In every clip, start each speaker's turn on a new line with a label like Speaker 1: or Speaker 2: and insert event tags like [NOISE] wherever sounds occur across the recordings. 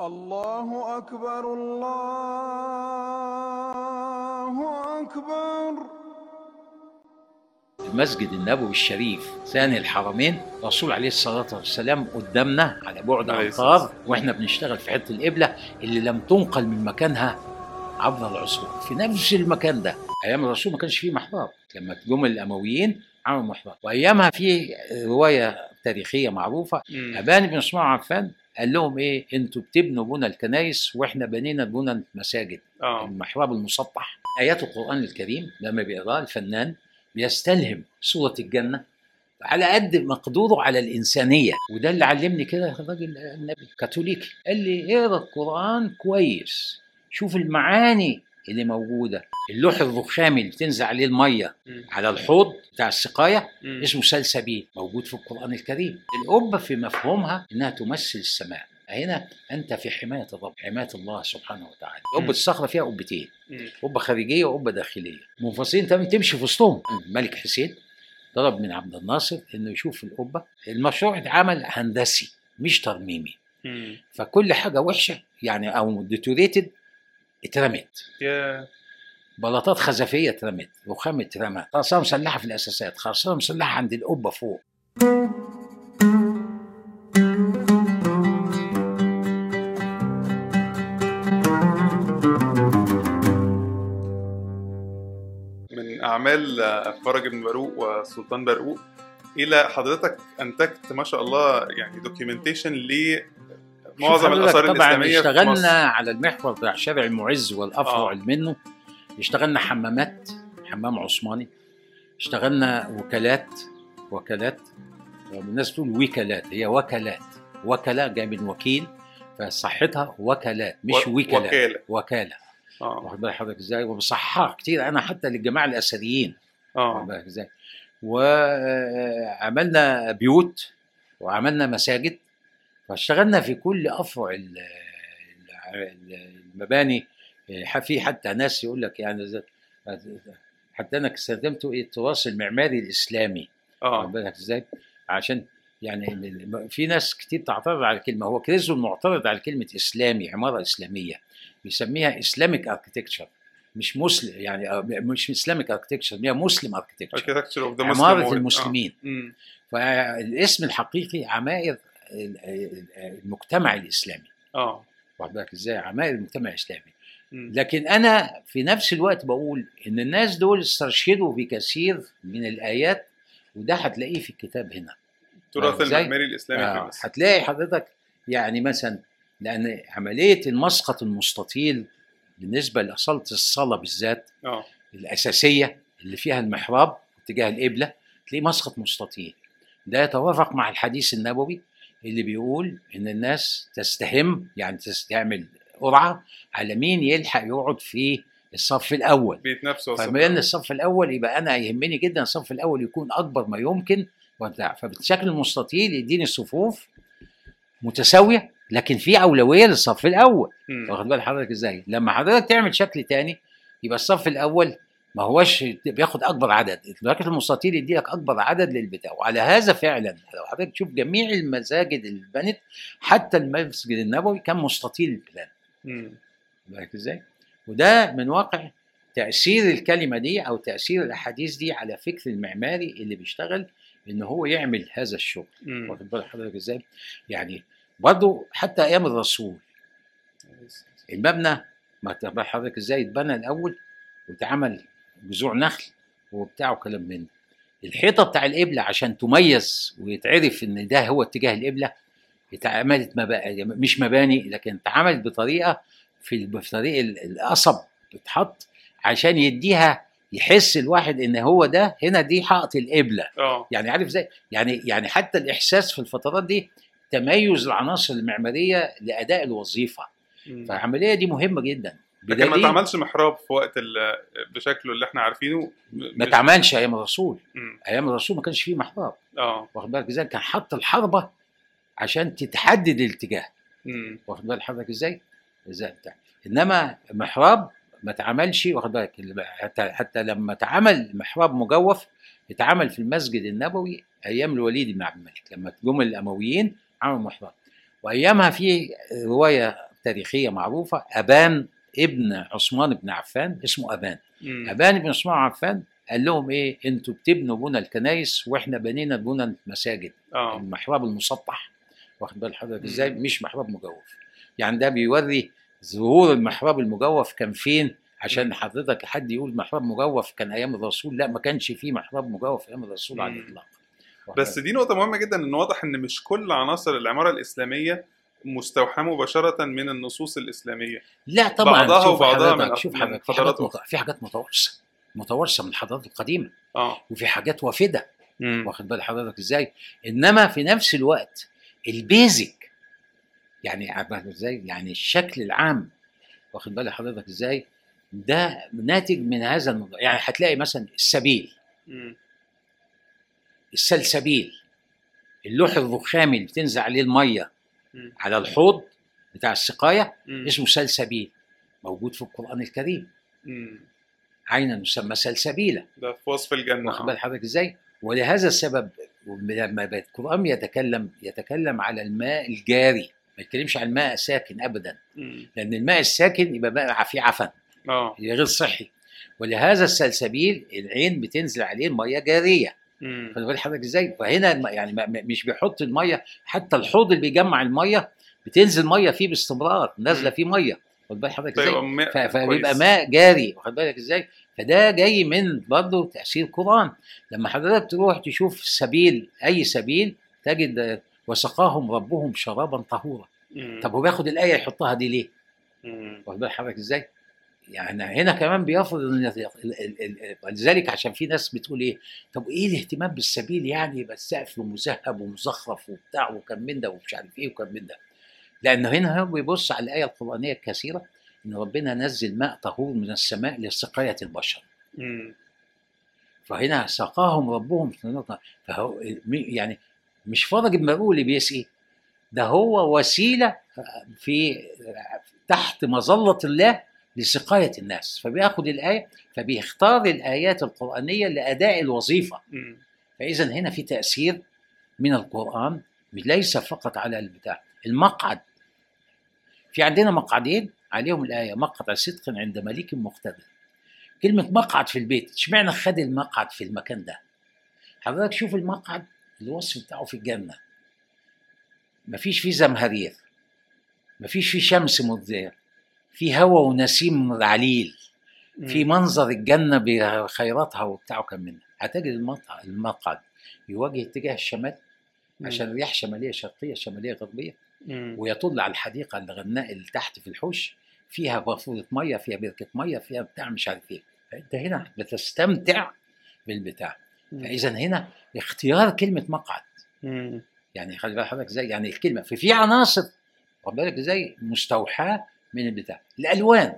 Speaker 1: الله أكبر الله أكبر.
Speaker 2: المسجد النبوي الشريف ثاني الحرمين الرسول عليه الصلاة والسلام قدامنا على بعد أمتار وإحنا بنشتغل في حتة القبلة اللي لم تنقل من مكانها عبر العصور. في نفس المكان ده أيام الرسول ما كانش فيه محراب لما جم الأمويين عملوا محراب وأيامها في رواية تاريخية معروفة.
Speaker 3: مم.
Speaker 2: أبان بن عثمان عفان قال لهم إيه؟ أنتوا بتبنوا بنا الكنايس وإحنا بنينا بنا المساجد.
Speaker 3: آه.
Speaker 2: المحراب المسطح. آيات القرآن الكريم لما بيقرأها الفنان بيستلهم صورة الجنة على قد مقدوره على الإنسانية. وده اللي علمني كده الراجل النبي كاثوليكي قال لي اقرأ القرآن كويس. شوف المعاني اللي موجودة اللوح الرخامي اللي بتنزل عليه المية
Speaker 3: مم.
Speaker 2: على الحوض بتاع السقاية
Speaker 3: مم.
Speaker 2: اسمه سلسبيل موجود في القرآن الكريم القبة في مفهومها إنها تمثل السماء هنا أنت في حماية الرب حماية الله سبحانه وتعالى
Speaker 3: مم.
Speaker 2: قبة الصخرة فيها قبتين. قبة خارجية وقبة داخلية منفصلين تمام تمشي في وسطهم الملك حسين طلب من عبد الناصر إنه يشوف القبة المشروع اتعمل هندسي مش ترميمي. فكل حاجة وحشة يعني أو ديتوريتد اترمت
Speaker 3: يا
Speaker 2: بلاطات خزفية اترمت رخام اترمى. خرسانه مسلحة في الاساسات خرسانه مسلحة عند القبه فوق.
Speaker 3: من أعمال فرج بن باروق وسلطان برقوق إلى حضرتك أنتجت ما شاء الله يعني دوكيومنتيشن لمعظم
Speaker 2: شوف الآثار
Speaker 3: الإسلامية في
Speaker 2: اشتغلنا
Speaker 3: مصر.
Speaker 2: على المحور بتاع شارع المعز والافرع
Speaker 3: آه.
Speaker 2: منه اشتغلنا حمامات حمام عثماني. اشتغلنا وكالات وكالات. الناس تقول وكالات هي وكالات. وكلاء جاي من وكيل فصحتها وكالات مش
Speaker 3: و-
Speaker 2: وكالات
Speaker 3: وكالة.
Speaker 2: وكالة.
Speaker 3: آه.
Speaker 2: واخد بال حضرتك إزاي؟ وبصححها كتير. أنا حتى للجماعة الأثريين. واخد
Speaker 3: آه
Speaker 2: بالك إزاي؟ وعملنا بيوت وعملنا مساجد. فاشتغلنا في كل أفرع ال- ال- المباني في حتى ناس يقول لك يعني حتى أنا استخدمت إيه؟ التراث المعماري الإسلامي.
Speaker 3: آه.
Speaker 2: بالك إزاي؟ عشان يعني في ناس كتير تعترض على الكلمة هو كريزو معترض على كلمة إسلامي عمارة إسلامية بيسميها Islamic architecture مش مسلم يعني آه، مش Islamic architecture هي Muslim
Speaker 3: architecture
Speaker 2: عمارة
Speaker 3: world.
Speaker 2: المسلمين.
Speaker 3: آه.
Speaker 2: فالاسم الحقيقي ال- المجتمع الإسلامي.
Speaker 3: آه.
Speaker 2: واخد بالك إزاي؟ عمائر المجتمع
Speaker 3: الإسلامي.
Speaker 2: لكن أنا في نفس الوقت بقول إن الناس دول استرشدوا بكثير من الآيات وده هتلاقيه في الكتاب هنا.
Speaker 3: التراث؟ المعماري الإسلامي
Speaker 2: آه هتلاقي حضرتك يعني مثلا لأن عملية المسقط المستطيل بالنسبة لأصالة الصلاة بالذات
Speaker 3: آه.
Speaker 2: الأساسية اللي فيها المحراب اتجاه القبله تلاقيه مسقط مستطيل. ده يتوافق مع الحديث النبوي اللي بيقول إن الناس تستهم يعني تستعمل قرعة على مين يلحق يقعد في الصف الأول.
Speaker 3: بيتنافسوا
Speaker 2: فبما إن الصف الأول يبقى أنا يهمني جدا الصف الأول يكون أكبر ما يمكن وبتاع فبالشكل المستطيل يديني الصفوف متساوية لكن في أولوية للصف
Speaker 3: الأول.
Speaker 2: واخد بال حضرتك إزاي؟ لما حضرتك تعمل شكل تاني يبقى الصف الأول ما هوش بياخد أكبر عدد. لكن المستطيل يدي لك أكبر عدد للبتاع. وعلى هذا فعلا لو حضرتك تشوف جميع المساجد اللي اتبنت حتى المسجد النبوي كان مستطيل البلان. بالك إزاي؟ وده من واقع تأثير الكلمة دي أو تأثير الأحاديث دي على فكر المعماري اللي بيشتغل إن هو يعمل هذا الشغل. واخد بال حضرتك إزاي؟ يعني برضه حتى أيام الرسول المبنى ما حضرتك إزاي؟ اتبنى الأول واتعمل جذوع نخل وبتاع وكلام من. الحيطة بتاع القبله عشان تميز ويتعرف إن ده هو اتجاه القبله اتعملت مبا... مش مباني لكن اتعملت بطريقة في طريق ال- القصب بتحط عشان يديها يحس الواحد إن هو ده هنا دي حائط القبله
Speaker 3: آه.
Speaker 2: يعني عارف إزاي؟ يعني يعني حتى الإحساس في الفترات دي تميز العناصر المعمارية لأداء
Speaker 3: الوظيفة.
Speaker 2: فالعملية دي مهمة جدا.
Speaker 3: لكن ما اتعملش محراب في وقت بشكله اللي إحنا عارفينه.
Speaker 2: ما اتعملش أيام الرسول.
Speaker 3: مم.
Speaker 2: أيام الرسول ما كانش فيه محراب
Speaker 3: آه.
Speaker 2: واخد بالك إزاي؟ كان حط الحربة عشان تتحدد الاتجاه. واخد بال حضرتك إزاي؟ إزاي بتاع. إنما محراب ما اتعملش واخد بالك؟ حتى حتى لما اتعمل محراب مجوف اتعمل في المسجد النبوي أيام الوليد بن عبد الملك لما جم الأمويين عملوا محراب وأيامها في رواية تاريخية معروفة أبان ابن عثمان بن عفان اسمه أبان.
Speaker 3: مم.
Speaker 2: أبان بن عثمان بن عفان قال لهم إيه؟ أنتوا بتبنوا بنا الكنايس وإحنا بنينا بنا المساجد
Speaker 3: آه.
Speaker 2: المحراب المسطح. واخد بال حضرتك. إزاي؟ مش محراب مجوف. يعني ده بيوري ظهور المحراب المجوف كان فين؟ عشان حضرتك حد يقول محراب مجوف كان أيام الرسول؟ لا ما كانش فيه محراب مجوف أيام الرسول على. الإطلاق.
Speaker 3: بس دي نقطة مهمة جدا إن واضح إن مش كل عناصر العمارة الإسلامية مستوحاة مباشرة من النصوص الإسلامية.
Speaker 2: لا طبعا.
Speaker 3: بعضها
Speaker 2: شوف
Speaker 3: وبعضها من-
Speaker 2: شوف حضرتك في حاجات مت- في حاجات متوارثة متوارثة من الحضارات القديمة.
Speaker 3: آه.
Speaker 2: وفي حاجات وافده. واخد بال حضرتك إزاي؟ إنما في نفس الوقت البيزك يعني إزاي؟ يعني الشكل العام. واخد بال حضرتك إزاي؟ ده ناتج من هذا الموضوع يعني هتلاقي مثلا السبيل. السلسبيل. اللوح الرخامي اللي بتنزل عليه المية.
Speaker 3: مم.
Speaker 2: على الحوض بتاع السقاية
Speaker 3: مم.
Speaker 2: اسمه سلسبيل موجود في القرآن الكريم
Speaker 3: مم.
Speaker 2: عينا مسمى سلسبيلا
Speaker 3: ده في وصف الجنة
Speaker 2: واخد
Speaker 3: آه.
Speaker 2: بال حضرتك إزاي؟ ولهذا السبب لما القرآن يتكلم يتكلم على الماء الجاري ما يتكلمش عن الماء ساكن ابدا
Speaker 3: مم.
Speaker 2: لأن الماء الساكن يبقى ماء فيه عفن آه غير صحي ولهذا السلسبيل العين بتنزل عليه الميه
Speaker 3: جارية
Speaker 2: خد بال حضرتك إزاي؟ فهنا يعني مش بيحط المية حتى الحوض اللي بيجمع المية بتنزل مية فيه باستمرار
Speaker 3: نازلة.
Speaker 2: فيه مية خد بال حضرتك
Speaker 3: إزاي؟
Speaker 2: ف- فبيبقى. ماء جاري واخد بالك إزاي؟ فده جاي من برضه تأثير القران لما حضرتك تروح تشوف سبيل أي سبيل تجد وسقاهم ربهم شرابا طهورا. طب هو بياخد الآية يحطها دي ليه؟ واخد بال حضرتك إزاي؟ يعني هنا كمان بيفرض إن ولذلك عشان في ناس بتقول إيه طب إيه الاهتمام بالسبيل يعني يبقى السقف مذهب ومزخرف وبتاع وكم من ده ومش عارف إيه وكم من ده؟ لأن هنا هو بيبص على الآية القرآنية الكثيرة إن ربنا نزل ماء طهور من السماء لسقاية البشر. فهنا سقاهم ربهم فهو يعني مش فرج المرؤول اللي بيسقي ده هو وسيلة في تحت مظلة الله لسقاية الناس فبياخد الآية فبيختار الآيات القرآنية لأداء الوظيفة.
Speaker 3: مم.
Speaker 2: فإذا هنا في تأثير من القرآن ليس فقط على البتاع المقعد. في عندنا مقعدين عليهم الآية مقعد صدق عند مليك مقتدر. كلمة مقعد في البيت اشمعنى خد المقعد في المكان ده؟ حضرتك شوف المقعد الوصف بتاعه في الجنة. مفيش فيه زمهرير. مفيش فيه شمس مضيئة. في هواء ونسيم عليل في منظر الجنة بخيراتها وبتاع وكم منها هتجد المقعد يواجه اتجاه الشمال. عشان رياح شمالية شرقية شمالية
Speaker 3: غربية.
Speaker 2: ويطل على الحديقة الغناء اللي تحت في الحوش فيها بافورة مية فيها بركة مية فيها بتاع مش عارف إيه فانت هنا بتستمتع بالبتاع. فإذا هنا اختيار كلمة مقعد. يعني خلي بالك حضرتك إزاي يعني الكلمة ففي عناصر واخد بالك إزاي مستوحاة من البتاع. الألوان.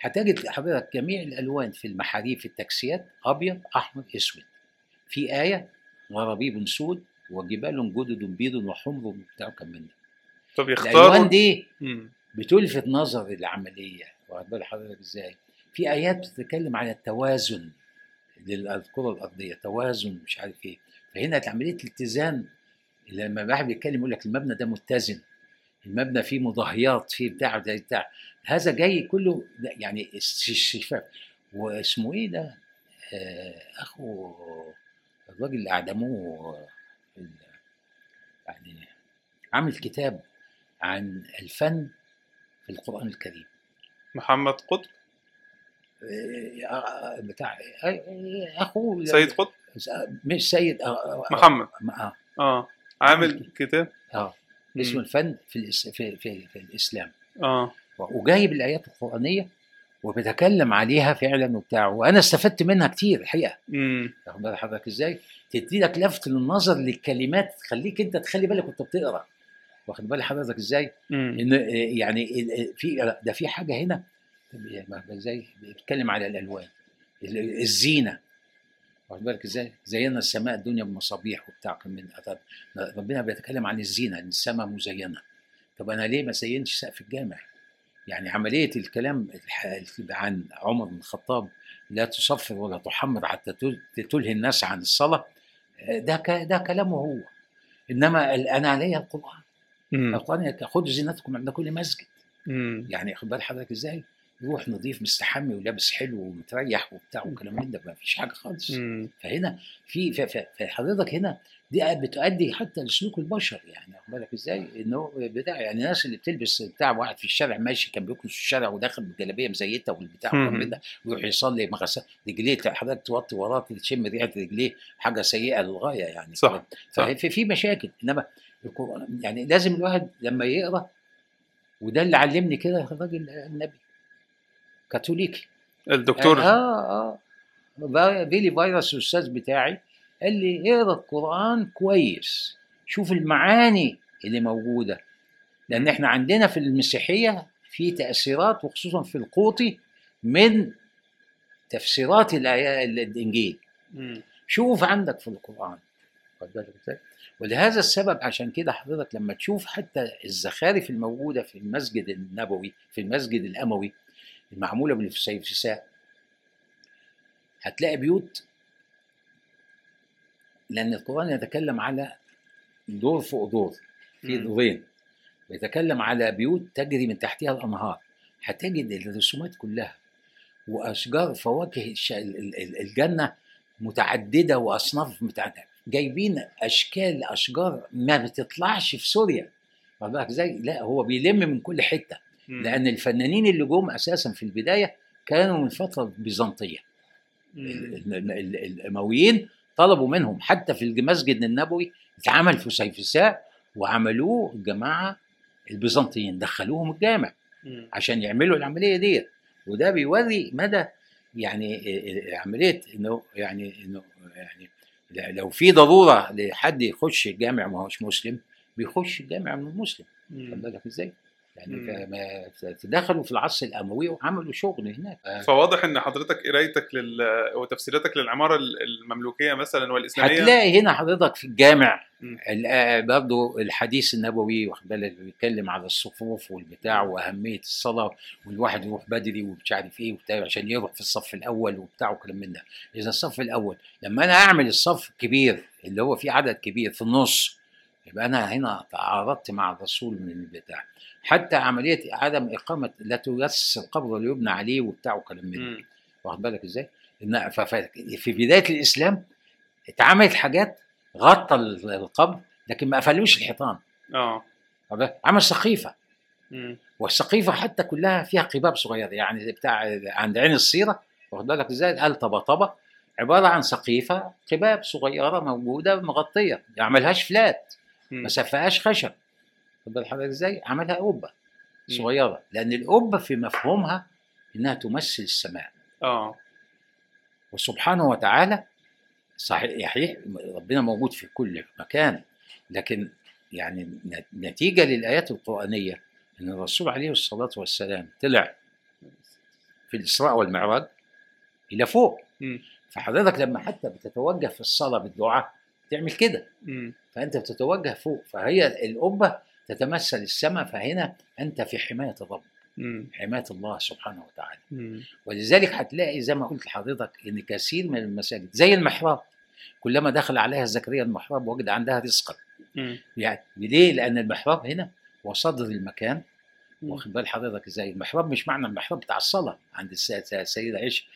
Speaker 2: هتجد حضرتك جميع الألوان في المحاريب في التاكسيات أبيض أحمر أسود. في آية غرابيب سود وجبال جدد بيض وحمر وبتاع كم من ده.
Speaker 3: طب
Speaker 2: الألوان
Speaker 3: يختاروا
Speaker 2: دي
Speaker 3: مم.
Speaker 2: بتلفت نظر العملية. واخد بال حضرتك إزاي؟ في آيات بتتكلم عن التوازن للكره الأرضية. توازن مش عارف إيه. فهنا عملية الاتزان لما الواحد بيتكلم يقول لك المبنى ده متزن. المبنى فيه مضاهيات فيه بتاع زي بتاع. هذا جاي كله يعني استشفاف واسمه إيه ده؟ آه أخو الراجل اللي أعدموه يعني عامل كتاب عن الفن في القرآن الكريم.
Speaker 3: محمد قطب؟
Speaker 2: آه، بتاع آه، أخوه.
Speaker 3: سيد قطب؟
Speaker 2: مش سيد آه، آه،
Speaker 3: محمد.
Speaker 2: آه
Speaker 3: آه. عامل كتاب؟ آه.
Speaker 2: اسمه الفن في, الإس... في, في, في الإسلام.
Speaker 3: آه.
Speaker 2: وجايب الآيات القرآنية وبيتكلم عليها فعلا وبتاع وأنا استفدت منها كتير الحقيقة.
Speaker 3: امم
Speaker 2: واخد بال حضرتك إزاي؟ تدي لك لفت للنظر للكلمات تخليك أنت تخلي بالك وأنت بتقرأ. واخد بال حضرتك
Speaker 3: إزاي؟
Speaker 2: إن يعني ال- في ده في حاجة هنا إزاي؟ بيتكلم على الألوان ال- الزينة. واخد بالك إزاي؟ زينا السماء الدنيا بمصابيح وبتاع من طب ربنا بيتكلم عن الزينة إن السماء مزينة طب أنا ليه ما زينش سقف الجامع؟ يعني عملية الكلام عن عمر بن الخطاب لا تصفر ولا تحمر حتى تل- تلهي الناس عن الصلاة ده. ده كلامه هو إنما أنا عليا
Speaker 3: القرآن.
Speaker 2: القرآن خذوا زينتكم عند كل مسجد
Speaker 3: مم.
Speaker 2: يعني خد بال حضرتك إزاي يروح نظيف مستحمي ولابس حلو ومتريح وبتاع وكلام من ده ما فيش حاجة خالص. فهنا في فحضرتك هنا دي بتؤدي حتى لسلوك البشر يعني واخد بالك إزاي؟ إنه بتاع يعني الناس اللي بتلبس بتاع واحد في الشارع ماشي كان بيكنس في الشارع وداخل بالجلابية مزيته والبتاع ده ويروح يصلي مغسل رجليه حضرتك توطي وراه تشم ريحة رجليه حاجة سيئة للغاية يعني.
Speaker 3: صح، صح.
Speaker 2: ففي في مشاكل إنما يعني لازم الواحد لما يقرأ وده اللي علمني كده الراجل النبي كاثوليكي.
Speaker 3: الدكتور.
Speaker 2: آه آه. فيلي فيروس الأستاذ بتاعي قال لي اقرأ القرآن كويس شوف المعاني اللي موجودة. لأن إحنا عندنا في المسيحية في تأثيرات وخصوصا في القوطي من تفسيرات الإنجيل.
Speaker 3: مم.
Speaker 2: شوف عندك في إزاي؟ ولهذا السبب عشان كده حضرتك لما تشوف حتى الزخارف الموجودة في المسجد النبوي في المسجد الأموي المعمولة بالفسيفساء هتلاقي بيوت لأن القرآن يتكلم على دور فوق دور في. دورين بيتكلم على بيوت تجري من تحتها الأنهار هتجد الرسومات كلها وأشجار فواكه الش- ال- ال- ال- الجنة متعددة وأصناف متعددة جايبين أشكال أشجار ما بتطلعش في سوريا واخد بالك إزاي؟ لا هو بيلم من كل
Speaker 3: مم.
Speaker 2: لأن الفنانين اللي جم أساسا في البداية كانوا من فترة بيزنطية الأمويين طلبوا منهم حتى في المسجد النبوي اتعمل فسيفساء وعملوه الجماعه البيزنطيين دخلوهم الجامع. عشان يعملوا العملية ديت وده بيوري مدى يعني ال- عملية إنه يعني إنه يعني لو في ضرورة لحد يخش الجامع ما هوش مسلم بيخش الجامع من المسلم خد. بالك إزاي؟ يعني تدخلوا في العصر الأموي وعملوا شغل هناك.
Speaker 3: فواضح إن حضرتك قرايتك لل وتفسيراتك للعمارة المملوكية مثلا والإسلامية.
Speaker 2: هتلاقي هنا حضرتك في الجامع برضو الحديث النبوي واخد بالك بيتكلم على الصفوف والبتاع وأهمية الصلاة والواحد يروح بدري ومش عارف إيه وبتاع عشان يروح في الصف الأول وبتاع وكلام من ده. إذا الصف الأول لما أنا أعمل الصف الكبير اللي هو فيه عدد كبير في النص يبقى أنا هنا تعارضت مع الرسول من البتاع. حتى عملية عدم إقامة لا تيسس القبر ويبنى عليه وبتاع وكلام من. واخد بالك إزاي؟ إن في بداية الإسلام اتعملت حاجات غطى ال- القبر لكن ما قفلوش الحيطان آه؟ عمل سقيفة
Speaker 3: مم.
Speaker 2: والسقيفة حتى كلها فيها قباب صغيره يعني بتاع عند عين الصيرة واخد بالك إزاي؟ قال طبطبه عبارة عن سقيفة قباب صغيرة موجودة مغطية ما عملهاش فلات. ما سفهاش خشب بال حضرتك إزاي؟ عملها
Speaker 3: قبة.
Speaker 2: صغيرة لأن القبة في مفهومها إنها تمثل السماء
Speaker 3: آه
Speaker 2: وسبحانه وتعالى صحيح يحيح ربنا موجود في كل مكان لكن يعني نتيجة للآيات القرآنية أن الرسول عليه الصلاة والسلام طلع في الإسراء والمعراج إلى فوق. فحضرتك لما حتى بتتوجه في الصلاة بالدعاء تعمل كده
Speaker 3: مم.
Speaker 2: فأنت بتتوجه فوق فهي القبة تتمثل السماء فهنا أنت في حماية الرب
Speaker 3: مم.
Speaker 2: حماية الله سبحانه وتعالى
Speaker 3: مم.
Speaker 2: ولذلك هتلاقي زي ما قلت لحضرتك إن كثير من المساجد زي المحراب كلما دخل عليها زكريا المحراب وجد عندها رزقا. يعني ليه؟ لأن المحراب هنا هو صدر المكان. واخد بال حضرتك إزاي؟ المحراب مش معنى المحراب بتاع الصلاة عند الس- السيده عيش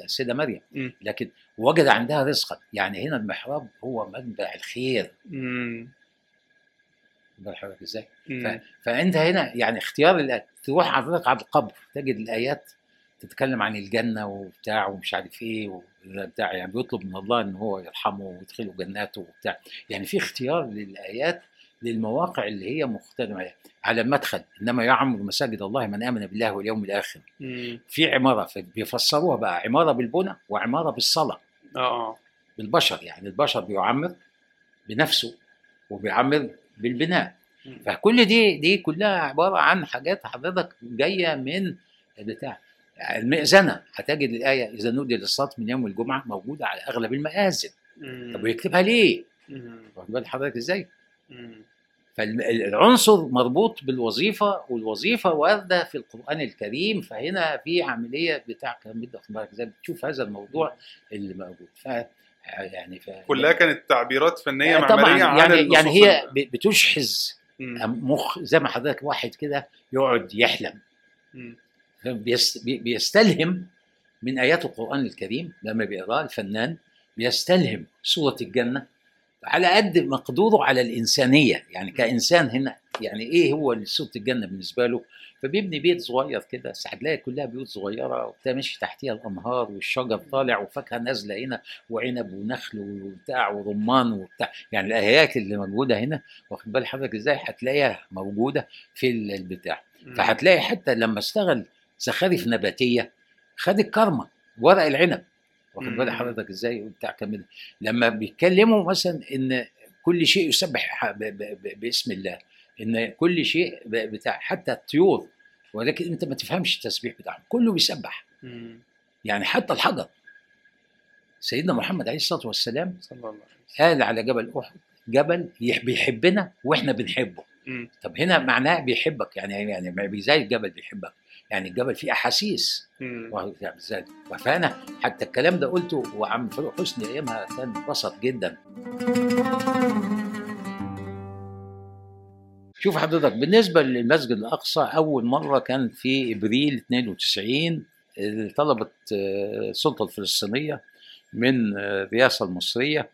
Speaker 2: السيده مريم
Speaker 3: مم.
Speaker 2: لكن وجد عندها رزقا يعني هنا المحراب هو منبع الخير
Speaker 3: مم.
Speaker 2: حضرتك
Speaker 3: إزاي؟
Speaker 2: فأنت هنا يعني اختيار تروح حضرتك على القبر تجد الآيات تتكلم عن الجنة وبتاع ومش عارف إيه وبتاع يعني بيطلب من الله إن هو يرحمه ويدخله جناته وبتاع. يعني في اختيار للآيات للمواقع اللي هي مختلفه على المدخل إنما يعمر مساجد الله من آمن بالله واليوم الآخر.
Speaker 3: مم.
Speaker 2: في عمارة بيفسروها بقى عمارة بالبنى وعمارة بالصلاة.
Speaker 3: آه.
Speaker 2: بالبشر يعني البشر بيعمر بنفسه وبيعمر بالبناء. فكل دي دي كلها عبارة عن حاجات حضرتك جاية من بتاع المئذنة هتجد الآية إذا نودي للصلاة من يوم الجمعة موجودة على أغلب المآذن. طب ويكتبها ليه؟ واخد بال حضرتك
Speaker 3: إزاي؟
Speaker 2: فالعنصر مربوط بالوظيفة والوظيفة واردة في القرآن الكريم فهنا في عملية بتاع كلام إزاي؟ بتشوف هذا الموضوع اللي موجود يعني ف...
Speaker 3: كلها كانت تعبيرات فنية
Speaker 2: طبعا
Speaker 3: معمارية عن
Speaker 2: يعني
Speaker 3: النصوص
Speaker 2: يعني هي
Speaker 3: ال-
Speaker 2: ب- بتشحذ. مخ زي ما حضرتك واحد كده يقعد يحلم. بيستلهم من آيات القرآن الكريم لما بيقراه الفنان بيستلهم صورة الجنة على قد مقدوره على الإنسانية. يعني كإنسان هنا يعني إيه هو صورة الجنة بالنسبة له؟ فبيبني بيت صغير كده بس هتلاقي كلها بيوت صغيرة وبتاع ماشي تحتيها الأنهار والشجر طالع وفاكهة نازلة هنا وعنب ونخل وبتاع ورمان وبتاع. يعني الايات اللي موجودة هنا واخد بال حضرتك إزاي؟ هتلاقيها موجودة في ال- البتاع. فهتلاقي حتى لما اشتغل زخارف نباتية خد الكرمة ورق العنب. واخد بال. حضرتك إزاي؟ وبتاع كمان لما بيتكلموا مثلا إن كل شيء يسبح باسم الله. إن كل شيء بتاع حتى الطيور ولكن أنت ما تفهمش التسبيح بتاعهم كله بيسبح. يعني حتى الحجر. سيدنا محمد عليه الصلاة والسلام
Speaker 3: صلى الله عليه وسلم.
Speaker 2: قال على جبل أحد جبل يح- بيحبنا وإحنا بنحبه.
Speaker 3: مم.
Speaker 2: طب هنا معناه بيحبك يعني يعني ما زي الجبل بيحبك. يعني الجبل فيه أحاسيس. إزاي فانا حتى الكلام ده قلته وعم فاروق حسني أيامها كان انبسط جدا. شوف حضرتك بالنسبة للمسجد الأقصى أول مرة كان في إبريل 92 اللي طلبت آه، السلطة الفلسطينية من آه، الرئاسة المصرية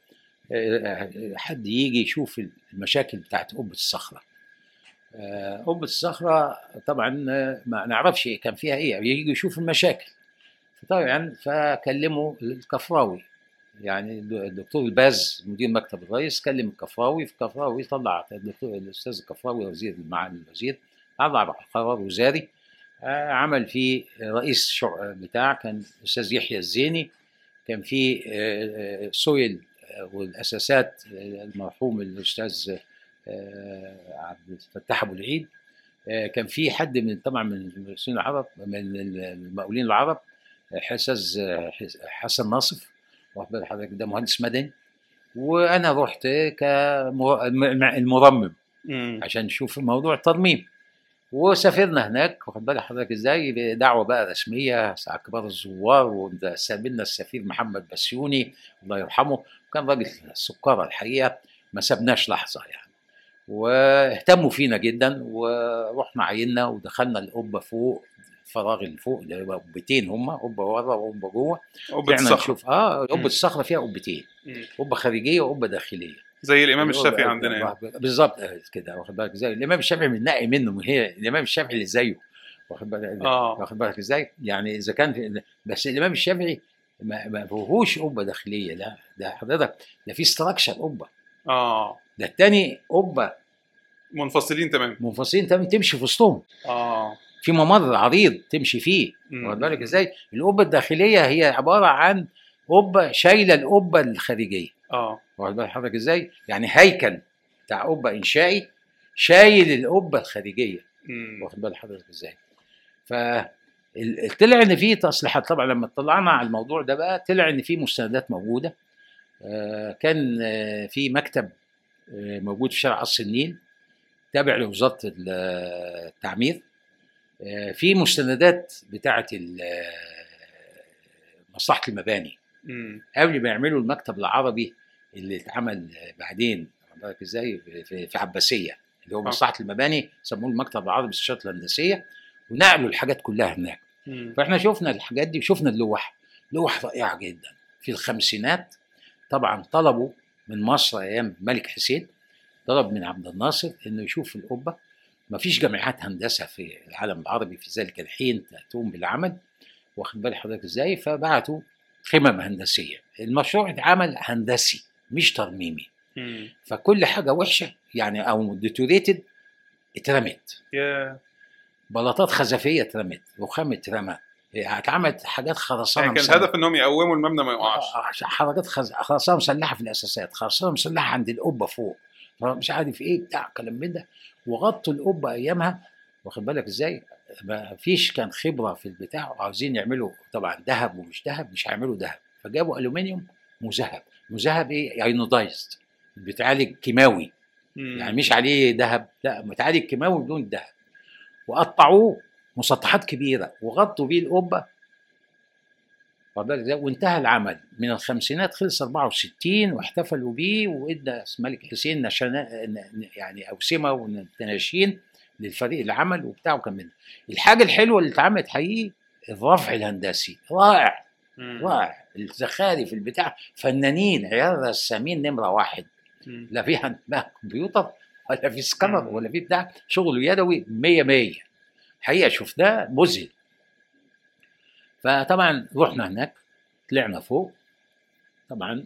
Speaker 2: آه، حد يجي يشوف المشاكل بتاعت قبة الصخرة. قبة الصخرة طبعا ما نعرفش كان فيها إيه يجي يشوف المشاكل. طبعا فكلموا الكفراوي. يعني الدكتور الباز مدير مكتب الرئيس كلم الكفراوي الكفراوي طلع الدكتور الأستاذ الكفراوي وزير مع الوزير طلع قرار وزاري آه، عمل فيه رئيس شع بتاع كان الاستاذ يحيى الزيني كان فيه آه، آه، سويل والأساسات المرحوم الأستاذ عبد الفتاح أبو العيد كان في حد من طبعا من المسلمين العرب من المقاولين العرب أستاذ آه، حسن ناصف واخد بال حضرتك ده مهندس مدني وأنا رحت كالمرمم
Speaker 3: مم.
Speaker 2: عشان نشوف موضوع الترميم. وسافرنا هناك واخد بال حضرتك إزاي؟ بدعوه بقى رسمية كبار الزوار وسابلنا السفير محمد بسيوني الله يرحمه كان راجل سكره الحقيقة ما سابناش لحظة يعني. واهتموا فينا جدا ورحنا عينا ودخلنا القبة فوق الفراغ اللي فوق اللي هو قبتين هم قبه ورا وقبه جوه. طلعنا
Speaker 3: الصخر
Speaker 2: نشوف
Speaker 3: آه.
Speaker 2: قبه الصخرة فيها قبتين. قبه خارجية وقبه داخلية.
Speaker 3: زي
Speaker 2: الإمام
Speaker 3: الشافعي عندنا يعني.
Speaker 2: بالظبط آه، كده. واخد بالك إزاي؟ الإمام الشافعي بننقي منه ما هي الإمام الشافعي اللي زيه. واخد بالك؟
Speaker 3: آه.
Speaker 2: واخد بالك إزاي؟ يعني إذا كان في بس الإمام الشافعي ما ما فيهوش قبه داخلية. لا ده حضرتك ده في استراكشر قبه
Speaker 3: آه.
Speaker 2: ده الثاني قبه
Speaker 3: منفصلين تمام
Speaker 2: منفصلين تم- تمشي في وسطهم.
Speaker 3: آه.
Speaker 2: في ممر عريض تمشي فيه. واخد بالك إزاي؟ القبة الداخلية هي عبارة عن قبة شايلة القبة الخارجية.
Speaker 3: آه.
Speaker 2: واخد بال حضرتك إزاي؟ يعني هيكل بتاع قبة إنشائي شايل القبة
Speaker 3: الخارجية.
Speaker 2: واخد بال حضرتك إزاي؟ ف طلع ان في تصليحات. طبعا لما اطلعنا على الموضوع ده بقى طلع ان في مستندات موجودة. آه، كان آه، في مكتب آه، موجود في شارع قصر النيل تابع لوزارة ال- التعمير. في مستندات بتاعه آه، مصلحة المباني. قبل ما يعملوا المكتب العربي اللي اتعمل بعدين بالك إزاي في- عباسية اللي هو
Speaker 3: آه.
Speaker 2: مصلحة المباني سموه المكتب العربي للشرط الهندسية ونقلوا الحاجات كلها هناك. فإحنا شفنا الحاجات دي وشفنا اللوح لوح رائعة جدا في الخمسينات طبعا طلبوا من مصر أيام الملك حسين طلب من عبد الناصر إنه يشوف القبة ما فيش جامعات هندسة في العالم العربي في ذلك الحين تقوم بالعمل. واخد بال حضرتك إزاي؟ فبعتوا خمم هندسية. المشروع اتعمل هندسي مش ترميمي.
Speaker 3: مم.
Speaker 2: فكل حاجة وحشة يعني أو ديتوريتد اترمت.
Speaker 3: يا
Speaker 2: بلاطات خزفية اترمت رخام اترمى. اتعملت حاجات خرسانة
Speaker 3: يعني كان. الهدف إنهم يقوموا المبنى ما يقعش.
Speaker 2: آه، حركات خز... خرسانة مسلحة في الأساسات خرسانة مسلحة عند القبه فوق. مش عارف إيه بتاع كلام من ده. وغطوا القبة أيامها. واخد بالك إزاي؟ ما فيش كان خبرة في البتاع. وعاوزين يعملوا طبعا ذهب ومش ذهب مش هيعملوا ذهب. فجابوا ألومنيوم مذهب. مذهب إيه؟ ايونودايزد بيتعالج كيماوي. يعني مش عليه ذهب. لا متعالج كيماوي بدون ذهب. وقطعوه مسطحات كبيرة. وغطوا بيه القبة؟ وانتهى العمل. من الخمسينات خلص 64 واحتفلوا بيه وادى الملك حسين نشنا يعني أوسمة ونشين للفريق العمل وبتاع وكمل الحاجة الحلوة اللي اتعملت حقيقي الرفع الهندسي. رائع.
Speaker 3: مم.
Speaker 2: رائع. الزخارف البتاع. فنانين عيال رسامين نمرة واحد.
Speaker 3: مم.
Speaker 2: لا في كمبيوتر ولا في سكانر. ولا في بتاع. شغل يدوي 100 100 حقيقة شفناه مذهل. فطبعا رحنا هناك طلعنا فوق. طبعا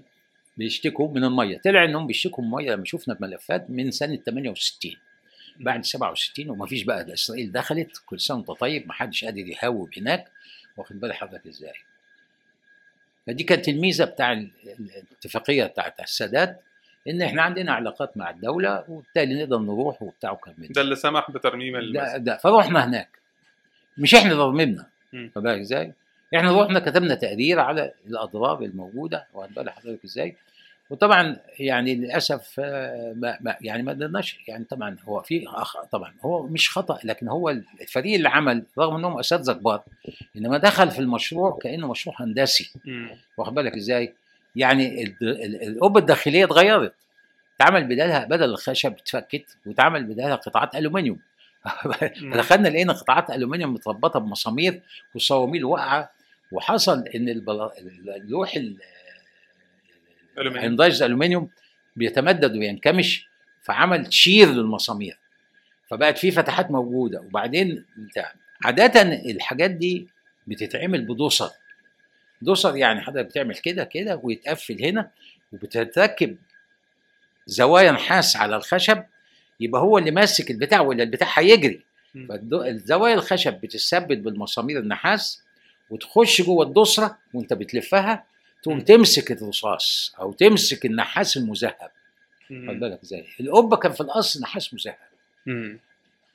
Speaker 2: بيشتكوا من المية. طلع إنهم بيشتكوا من المية لما شفنا الملفات من سنة 68 بعد 67 ومفيش بقى ده إسرائيل دخلت كل سنة وأنت طيب محدش قادر يهاوب هناك. واخد بال حضرتك إزاي؟ فدي كانت الميزة بتاع ال- ال- الاتفاقية بتاعت السادات إن إحنا عندنا علاقات مع الدولة وبالتالي نقدر نروح وبتاع وكمل
Speaker 3: ده. اللي سمح بترميم
Speaker 2: ده, ده. فروحنا هناك. مش إحنا اللي رممنا بالك إزاي؟ إحنا رحنا كتبنا تقرير على الأضرار الموجودة واخد بالك حضرتك إزاي؟ وطبعا يعني للأسف آه، ما ما يعني ما قدرناش يعني طبعا هو في طبعا هو مش خطأ لكن هو الفريق اللي عمل رغم إنهم أساتذة كبار إنما دخل في المشروع كأنه مشروع هندسي. واخد بالك إزاي؟ يعني القبة الداخلية اتغيرت اتعمل بدالها بدل الخشب اتفكت واتعمل بدالها قطعات ألومنيوم [LAUGHS] دخلنا لقينا قطعات ألومنيوم متربطة بمسامير والصواميل واقعة وحصل إن اللوح ال-
Speaker 3: ألومنيوم.
Speaker 2: الهندايز الالومنيوم بيتمدد وينكمش فعمل تشير للمسامير. فبقت في فتحات موجودة. وبعدين بتاع عادة الحاجات دي بتتعمل بدوسر. دوسر يعني حضرتك بتعمل كده كده ويتقفل هنا وبتركب زوايا نحاس على الخشب يبقى هو اللي ماسك البتاع ولا البتاع هيجري. فالزوايا الخشب بتثبت بالمسامير النحاس وتخش جوه الدسرة وانت بتلفها تقوم. تمسك الرصاص أو تمسك النحاس المذهب. خد بالك إزاي القبة كان في الأصل نحاس مذهب.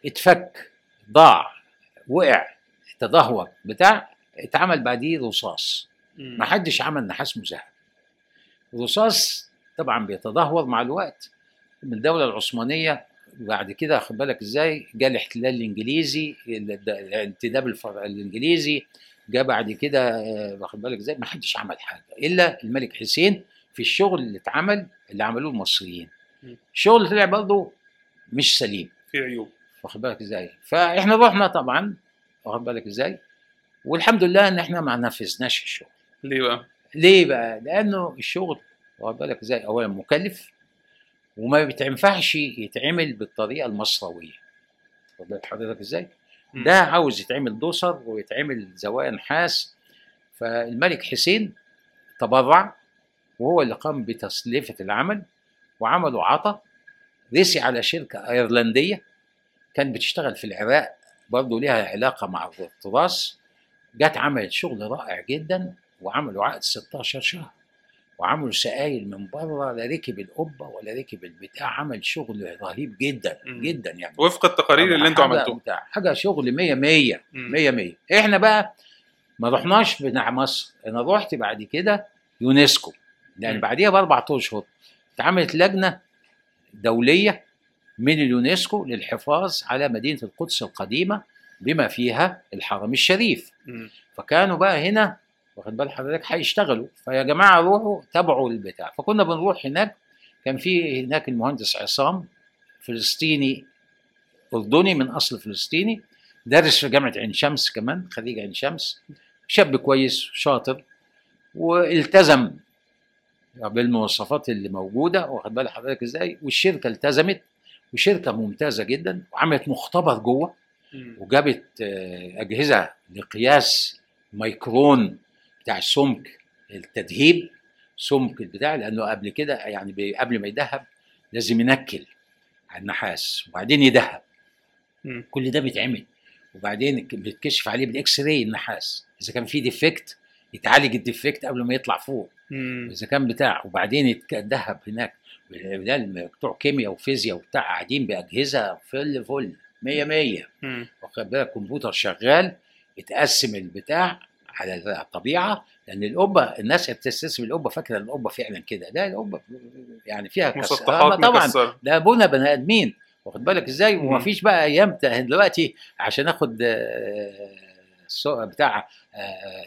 Speaker 2: اتفك ضاع وقع تدهور بتاع اتعمل بعديه رصاص. ما حدش عمل نحاس مذهب الرصاص طبعا بيتدهور مع الوقت من الدولة العثمانية بعد كده خد بالك إزاي؟ جاء الاحتلال الانجليزي ال- الانتداب الفر- الإنجليزي جاء بعد كده آه، واخد بالك إزاي؟ ما حدش عمل حاجة إلا الملك حسين في الشغل اللي اتعمل اللي عملوه المصريين. الشغل طلع برضه مش سليم.
Speaker 3: في عيوب.
Speaker 2: واخد بالك إزاي؟ فإحنا رحنا طبعا واخد بالك إزاي؟ والحمد لله إن إحنا ما نفذناش الشغل.
Speaker 3: ليه بقى؟
Speaker 2: ليه بقى؟ لأنه الشغل واخد بالك إزاي؟ اولا مكلف وما بتنفعش يتعمل بالطريقة المصروية. بالك حضرتك
Speaker 3: إزاي.
Speaker 2: ده عاوز يتعمل دوسر ويتعمل زوايا نحاس. فالملك حسين تبرع وهو اللي قام بتسليفة العمل وعملوا عطا. رسي على شركة أيرلندية كانت بتشتغل في العراق برضه ليها علاقة مع التراث. جت عملت شغل رائع جدا وعملوا عقد 16 شهر. وعملوا سقايل من بره لا ركب القبة ولا ركب البتاع عمل شغل رهيب جدا
Speaker 3: مم.
Speaker 2: جدا يعني
Speaker 3: وفق التقارير اللي
Speaker 2: أنتوا
Speaker 3: عملتوها
Speaker 2: حاجة شغل 100 100
Speaker 3: مم.
Speaker 2: 100 100 إحنا بقى ما رحناش بتاع مصر أنا رحت بعد كده يونسكو يعني
Speaker 3: مم.
Speaker 2: بعديها باربع أشهر اتعملت لجنة دولية من اليونسكو للحفاظ على مدينة القدس القديمة بما فيها الحرم الشريف. فكانوا بقى هنا واخد بال حضرتك؟ هيشتغلوا. فيا جماعة روحوا تابعوا البتاع. فكنا بنروح هناك. كان في هناك المهندس عصام فلسطيني أردني من أصل فلسطيني دارس في جامعة عين شمس كمان خريج عين شمس. شاب كويس شاطر والتزم بالمواصفات اللي موجودة. واخد بال حضرتك إزاي؟ والشركة التزمت وشركة ممتازة جدا وعملت مختبر جوه. وجابت آه، أجهزة لقياس ميكرون. بتاع السمك التدهيب سمك البتاع لأنه قبل كده يعني قبل ما يدهب لازم ينكل على النحاس وبعدين يدهب. كل ده بيتعمل. وبعدين بيتكشف عليه بال X-ray النحاس. إذا كان في defect يتعالج الديفكت قبل ما يطلع فوق. إذا كان بتاع وبعدين يتذهب هناك. ده بتوع كيمياء وفيزياء وبتاع قاعدين بأجهزة فل فل 100 100
Speaker 3: مم.
Speaker 2: واخد بالك؟ كمبيوتر شغال يتقسم البتاع على الطبيعة لأن القبة الناس بتستسم القبة فاكرة إن القبة فعلا كده لا القبة يعني فيها
Speaker 3: مسطحات
Speaker 2: آه، طبعا ده بنى بني آدمين واخد بالك
Speaker 3: إزاي.
Speaker 2: ومفيش بقى أيام دلوقتي عشان آخد آه، بتاع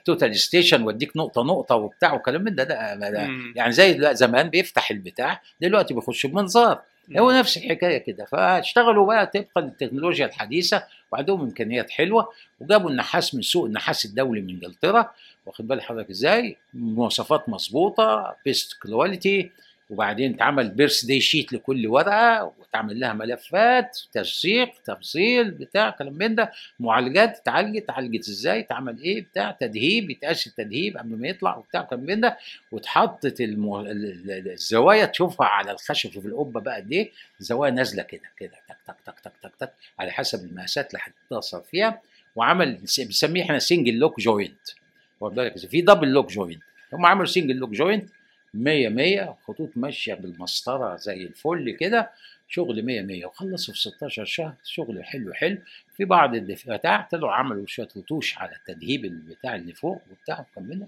Speaker 2: total station وأديك نقطة نقطة وبتاع وكلام من ده, ده, ده. يعني زي زمان بيفتح البتاع دلوقتي بيخش بمنظار هو نفس الحكاية كده. فاشتغلوا بقى طبقا للتكنولوجيا الحديثة وعندهم إمكانيات حلوة وجابوا النحاس من سوق النحاس الدولي من إنجلترا. واخد بال حضرتك إزاي؟ مواصفات مظبوطة best quality وبعدين اتعمل birthday sheet لكل ورقة واتعمل لها ملفات تنسيق تفصيل بتاع كلام من ده. معالجات اتعالجت اتعالجت إزاي؟ اتعمل إيه؟ بتاع تدهيب يتقاس التدهيب قبل ما يطلع وبتاع كلام من ده. واتحطت المو... ال- ال- الزوايا تشوفها على الخشب في القبة بقى قد إيه؟ زوايا نازلة كده كده تك تك تك تك تك تك على حسب المقاسات اللي هتتصل فيها. وعمل بنسميه إحنا single lock joint واخد بالك؟ في double lock joint هم عملوا single lock joint 100 100 خطوط ماشية بالمسطرة زي الفل كده شغل 100 100 وخلصوا في 16 شهر شغل حلو حلو في بعض البتاع طلعوا عملوا شوية رتوش على التدهيب البتاع اللي فوق وبتاع وكملنا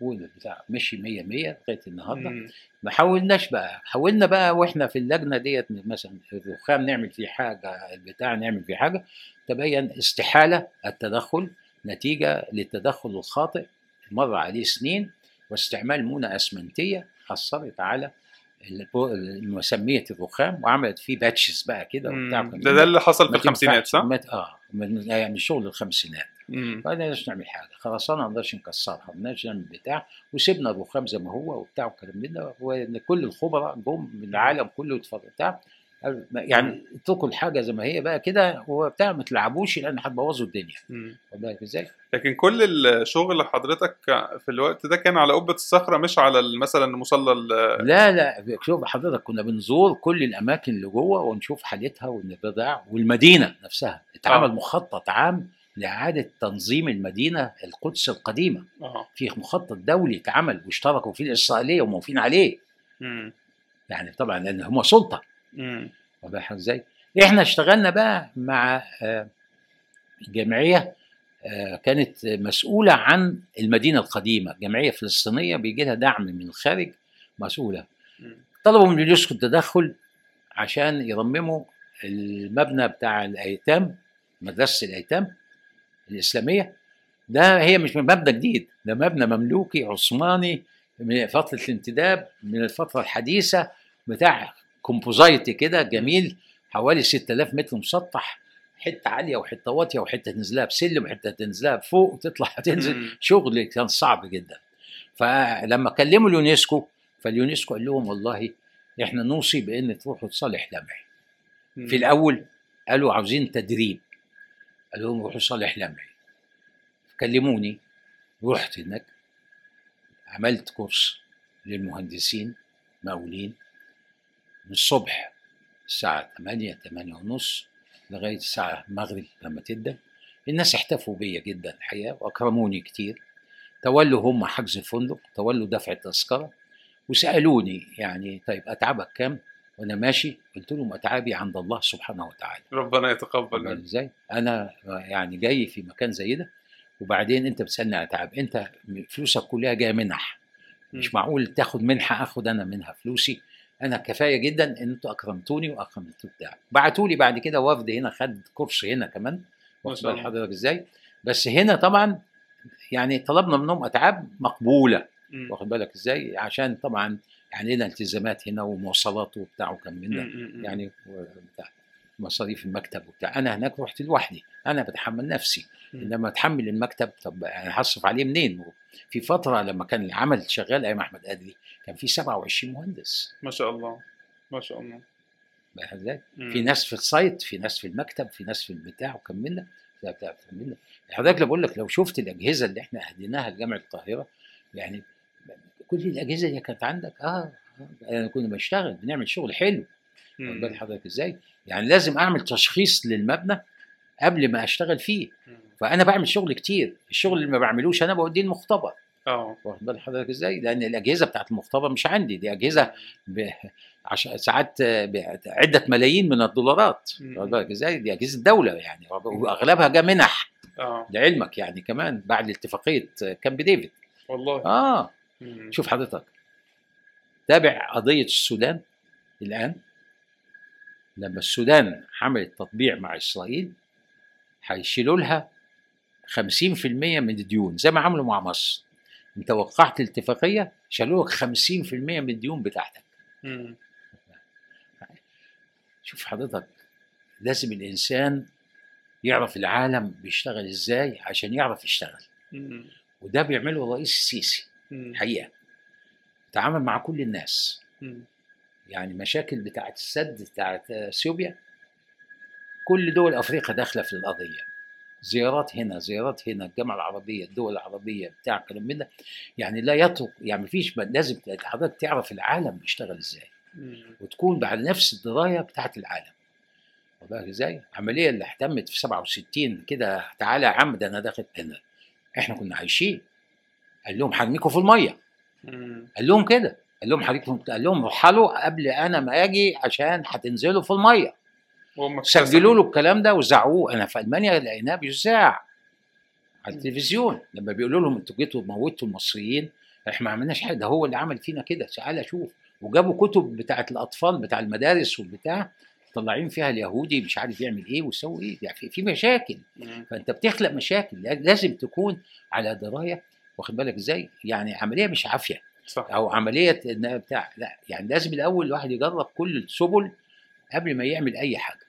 Speaker 2: والبتاع مشي 100 100 لغاية النهارده
Speaker 3: مم.
Speaker 2: ما حاولناش بقى حاولنا بقى وإحنا في اللجنة ديت مثلا الرخام نعمل فيه حاجة البتاع نعمل فيه حاجة تبين استحالة التدخل نتيجة للتدخل الخاطئ مر عليه سنين واستعمال مونة أسمنتية أثرت على مسميه الرخام وعملت فيه باتشز بقى كده وبتاع.
Speaker 3: ده ده اللي حصل في الخمسينات. صح؟
Speaker 2: ما ت- آه. من يعني شغل الخمسينات. ما قدرناش نعمل حاجة؟ خلاص أنا ما نقدرش نكسرها. ما قدرناش نعمل بتاع. وسيبنا الرخام زي ما هو وبتاع من ده. وإن كل الخبراء جم من العالم كله بتاع. يعني اتركوا الحاجة زي ما هي بقى كده وبتاع ما تلعبوش لأن هتبوظوا الدنيا. واخد بالك إزاي؟
Speaker 3: لكن كل الشغل حضرتك في الوقت ده كان على قبة الصخرة مش على مثلا مصلى ال-
Speaker 2: لا لا شوف حضرتك كنا بنزور كل الأماكن اللي جوه ونشوف حالتها والبضاعه والمدينة نفسها اتعمل
Speaker 3: آه.
Speaker 2: مخطط عام لإعادة تنظيم المدينة القدس القديمة
Speaker 3: آه
Speaker 2: في مخطط دولي اتعمل واشتركوا فيه الإسرائيلية وموافقين عليه
Speaker 3: مم.
Speaker 2: يعني طبعا لأن هم سلطة بالك إزاي؟ إحنا اشتغلنا بقى مع آه، جمعية آه، كانت مسؤولة عن المدينة القديمة، جمعية فلسطينية بيجي لها دعم من الخارج
Speaker 3: مسؤولة.
Speaker 2: طلبوا من اليونسكو التدخل عشان يرمموا المبنى بتاع الأيتام مدرسة الأيتام الإسلامية. ده هي مش مبنى جديد ده مبنى مملوكي عثماني من فترة الانتداب من الفترة الحديثة بتاع composite كده جميل حوالي 6000 متر مسطح حتة عالية وحتة واطية وحتة تنزلها بسلم وحتة تنزلها بفوق وتطلع [LAUGHS] تنزل. شغل كان صعب جدا. فلما كلموا اليونسكو فاليونسكو قال لهم والله إحنا نوصي بإن تروحوا لصالح لمعي. في الأول قالوا عاوزين تدريب. قال لهم روحوا صالح لمعي كلموني رحت هناك عملت كورس للمهندسين مقاولين. من الصبح الساعة 8 8 ونص لغاية الساعة المغرب لما تبدأ. الناس احتفوا بيا جدا الحقيقة وأكرموني كتير. تولوا هم حجز الفندق تولوا دفع التذكرة وسألوني يعني طيب أتعبك كام؟ وأنا ماشي. قلت لهم أتعابي عند الله سبحانه وتعالى.
Speaker 3: ربنا يتقبل.
Speaker 2: إزاي؟ أنا يعني جاي في مكان زي ده. وبعدين أنت بتسألني تعب أنت فلوسك كلها جاية منح. مش معقول تاخد منحة آخد أنا منها فلوسي؟ أنا كفاية جدا ان أنتوا اكرمتوني واكرمتوا بتاع بعتوا لي بعد كده وفد هنا خد كورس هنا كمان
Speaker 3: ما
Speaker 2: واخد بال. حضرتك إزاي بس هنا طبعا يعني طلبنا منهم اتعاب
Speaker 3: مقبولة.
Speaker 2: واخد بالك إزاي عشان طبعا يعني لنا التزامات هنا ومواصلات وبتاع وكم من ده. يعني بتاع مصاريف المكتب وبتاع. أنا هناك رحت لوحدي. أنا بتحمل نفسي. إنما اتحمل المكتب طب أنا هصرف عليه منين؟ في فترة لما كان العمل شغال أيام أحمد أدري كان في 27 مهندس.
Speaker 3: ما شاء الله. ما شاء الله.
Speaker 2: في ناس في السايت في ناس في المكتب في ناس في البتاع وكملنا كملنا حضرتك بقول لك لو شفت الأجهزة اللي إحنا أهديناها لجامعة القاهرة يعني كل الأجهزة اللي كانت عندك؟ آه آه، أنا كنا بنشتغل بنعمل شغل حلو. واخد. بال حضرتك إزاي؟ يعني لازم اعمل تشخيص للمبنى قبل ما اشتغل فيه. فانا بعمل شغل كتير الشغل اللي ما بعملوش أنا بوديه المختبر
Speaker 3: آه
Speaker 2: واخد بال حضرتك إزاي؟ لأن الاجهزه بتاعت المختبر مش عندي دي اجهزه ب... [LAUGHS] عش... ساعات بعده [LAUGHS] ملايين من الدولارات. واخد بالك إزاي؟ دي اجهزة دولة يعني واغلبها جا منح
Speaker 3: آه
Speaker 2: لعلمك يعني كمان بعد اتفاقيه كامب ديفيد
Speaker 3: والله
Speaker 2: آه
Speaker 3: مم.
Speaker 2: شوف حضرتك تابع قضية السودان الآن لما السودان عملت تطبيع مع إسرائيل هيشيلوا لها 50% من الديون زي ما عملوا مع مصر انت وقعت الاتفاقية شالوا لك 50% من الديون بتاعتك
Speaker 3: مم.
Speaker 2: شوف حضرتك لازم الإنسان يعرف العالم بيشتغل إزاي عشان يعرف يشتغل
Speaker 3: مم.
Speaker 2: وده بيعمله الرئيس السيسي
Speaker 3: مم.
Speaker 2: حقيقة تعامل مع كل الناس. يعني مشاكل بتاعت السد بتاعت اثيوبيا كل دول أفريقيا داخلة في القضية. زيارات هنا زيارات هنا الجامعة العربية الدول العربية بتاع كلام من ده. يعني لا يترك يعني مفيش لازم حضرتك تعرف العالم بيشتغل
Speaker 3: إزاي.
Speaker 2: وتكون بعد نفس الدراية بتاعت العالم. بالك إزاي؟ العملية اللي اهتمت في 67 كده تعالى يا عم ده أنا داخل هنا. إحنا كنا عايشين. قال لهم هرميكم في
Speaker 3: المية.
Speaker 2: قال لهم كده. قال لهم حضرتك قال لهم رحلوا قبل أنا ما أجي عشان هتنزلوا في
Speaker 3: المية.
Speaker 2: سجلوا له الكلام ده وزعوه. أنا في ألمانيا لقيناه بيذاع على التلفزيون. لما بيقولوا لهم أنتوا جيتوا موتوا المصريين إحنا ما عملناش حاجة. ده هو اللي عمل فينا كده. تعالى شوف. وجابوا كتب بتاعت الأطفال بتاع المدارس والبتاع طلعين فيها اليهودي مش عارف يعمل إيه ويسوي إيه. يعني في- مشاكل. فأنت بتخلق مشاكل. لازم تكون على دراية. واخد بالك إزاي؟ يعني عملية مش عافية.
Speaker 3: صح.
Speaker 2: أو عملية بتاع لا يعني لازم الأول الواحد يجرب كل السبل قبل ما يعمل أي حاجة.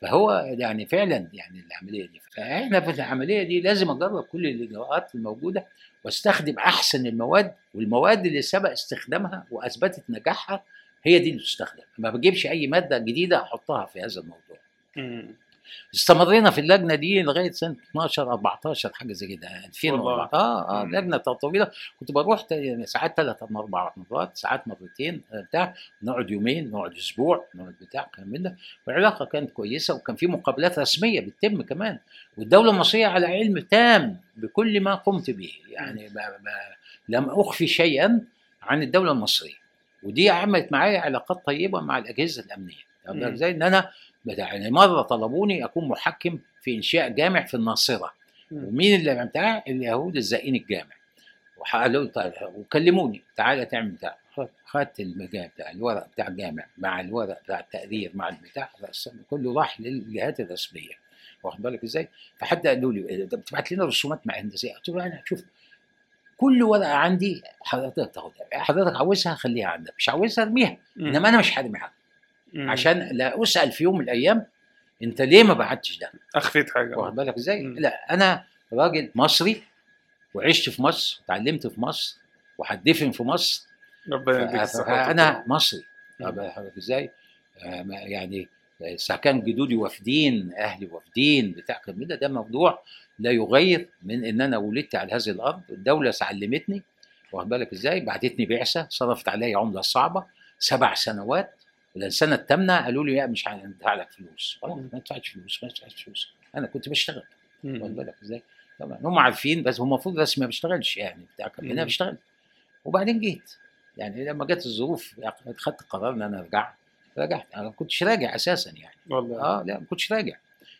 Speaker 2: فهو يعني فعلا يعني العملية دي فإحنا في العملية دي لازم أجرب كل الإجراءات الموجودة واستخدم أحسن المواد والمواد اللي سبق استخدامها وأثبتت نجاحها هي دي اللي تستخدم. ما بجيبش أي مادة جديدة أحطها في هذا الموضوع. استمرينا في اللجنة دي لغاية سنة 12 14 حاجة زي كده 2004
Speaker 3: والله.
Speaker 2: آه
Speaker 3: آه.
Speaker 2: لجنة طويلة. كنت بروح يعني ساعات ثلاث أربع مرات ساعات مرتين آه، بتاع. نقعد يومين نقعد أسبوع نقعد بتاع كلام من ده. والعلاقة كانت كويسة وكان في مقابلات رسمية بتتم كمان. والدولة المصريه على علم تام بكل ما قمت به. يعني ما ما لم أخفي شيئا عن الدولة المصرية. ودي عملت معايا علاقات طيبة مع الأجهزة
Speaker 3: الأمنية.
Speaker 2: زي إن أنا بتاع- يعني مره طلبوني؟ أكون محكم في إنشاء جامع في
Speaker 3: الناصرة.
Speaker 2: ومين اللي بتاع؟ اليهود الزائين الجامع. وقالوا وكلموني. تعالى تعمل بتاع. خدت المجال بتاع الورق بتاع الجامع مع الورق بتاع التقرير مع البتاع. كله راح للجهات الرسمية. واخد بالك إزاي؟ فحتى قالوا لي إيه بتبعت لنا رسومات مع هندسية. قلت له أنا شوف كل ورقة عندي حضرتك تاخدها. حضرتك عاوزها خليها عندك مش عاوزها ارميها. إنما أنا مش هرميها.
Speaker 3: مم.
Speaker 2: عشان لا أسأل في يوم من الأيام أنت ليه ما بعتش ده؟
Speaker 3: أخفيت حاجة.
Speaker 2: واخد بالك
Speaker 3: إزاي.
Speaker 2: لا أنا راجل مصري وعشت في مصر وتعلمت في مصر وهتدفن في مصر.
Speaker 3: ربنا يديك الصحة
Speaker 2: أنا مصري. واخد بالك إزاي؟ آه، يعني إذا كان جدودي وافدين أهلي وافدين بتاع كلام ده ده موضوع لا يغير من إن أنا ولدت على هذه الأرض. الدولة علمتني واخد بالك إزاي؟ بعتتني بعثة صرفت عليا عملة صعبة سبع سنوات السنة الثامنه قالوا لي لا مش هندفع لك فلوس. خلاص ما تدفعش فلوس ما تدفعش فلوس. أنا كنت بشتغل. واخد.
Speaker 3: بالك
Speaker 2: إزاي؟ طبعا. هم عارفين بس هم المفروض رسمي ما بيشتغلش يعني بتاع.
Speaker 3: أنا.
Speaker 2: بشتغل. وبعدين جيت. يعني لما جت الظروف خدت قرار إن أنا أرجع رجعت. أنا ما كنتش راجع أساسا يعني.
Speaker 3: والله.
Speaker 2: آه لا ما كنتش راجع.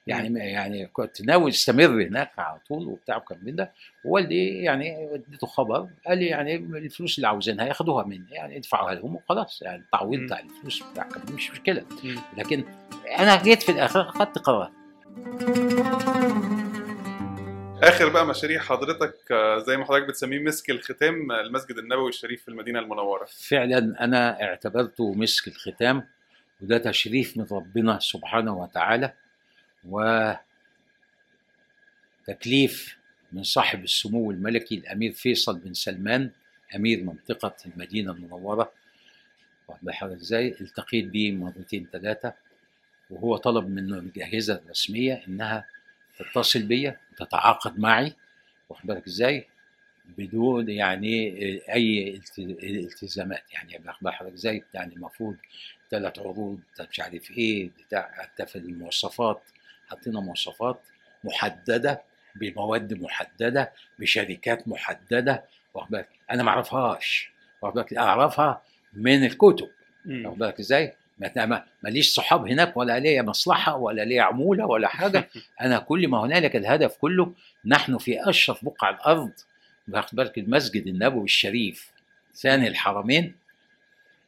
Speaker 2: يعني ما- يعني كنت ناوي استمر هناك على طول وبتاع وكان من ده. ووالدي يعني اديته خبر قال لي يعني الفلوس اللي عاوزينها ياخدوها مني يعني ادفعوها لهم وخلاص يعني التعويض. بتاع الفلوس بتاع كان مش
Speaker 3: مشكلة.
Speaker 2: لكن أنا جيت في الآخر اخدت قرار.
Speaker 3: آخر بقى مشاريع حضرتك آه، زي ما حضرتك بتسميه مسك الختام آه، المسجد النبوي الشريف في المدينة المنورة.
Speaker 2: فعلا أنا اعتبرته مسك الختام وده تشريف من ربنا سبحانه وتعالى. وتكليف من صاحب السمو الملكي الأمير فيصل بن سلمان أمير منطقة المدينة المنورة. واخد حضرتك إزاي التقيت بيه مرتين ثلاثة وهو طلب من الاجهزه الرسمية إنها تتصل بيا وتتعاقد معي. واخد بالك إزاي بدون يعني أي الت- التزامات يعني بال حضرتك إزاي يعني المفروض ثلاث عروض مش عارف إيه بتاع في المواصفات. حطينا مواصفات محددة بمواد محددة بشركات محددة. واخد بالك؟ أنا ما أعرفهاش. واخد بالك؟ أعرفها من الكتب. واخد بالك إزاي؟ ما- ما- ماليش صحاب هناك ولا ليا مصلحة ولا ليا عمولة ولا حاجة. [LAUGHS] أنا كل ما هنالك الهدف كله نحن في أشرف بقع الأرض. واخد بالك؟ المسجد النبوي الشريف ثاني الحرمين.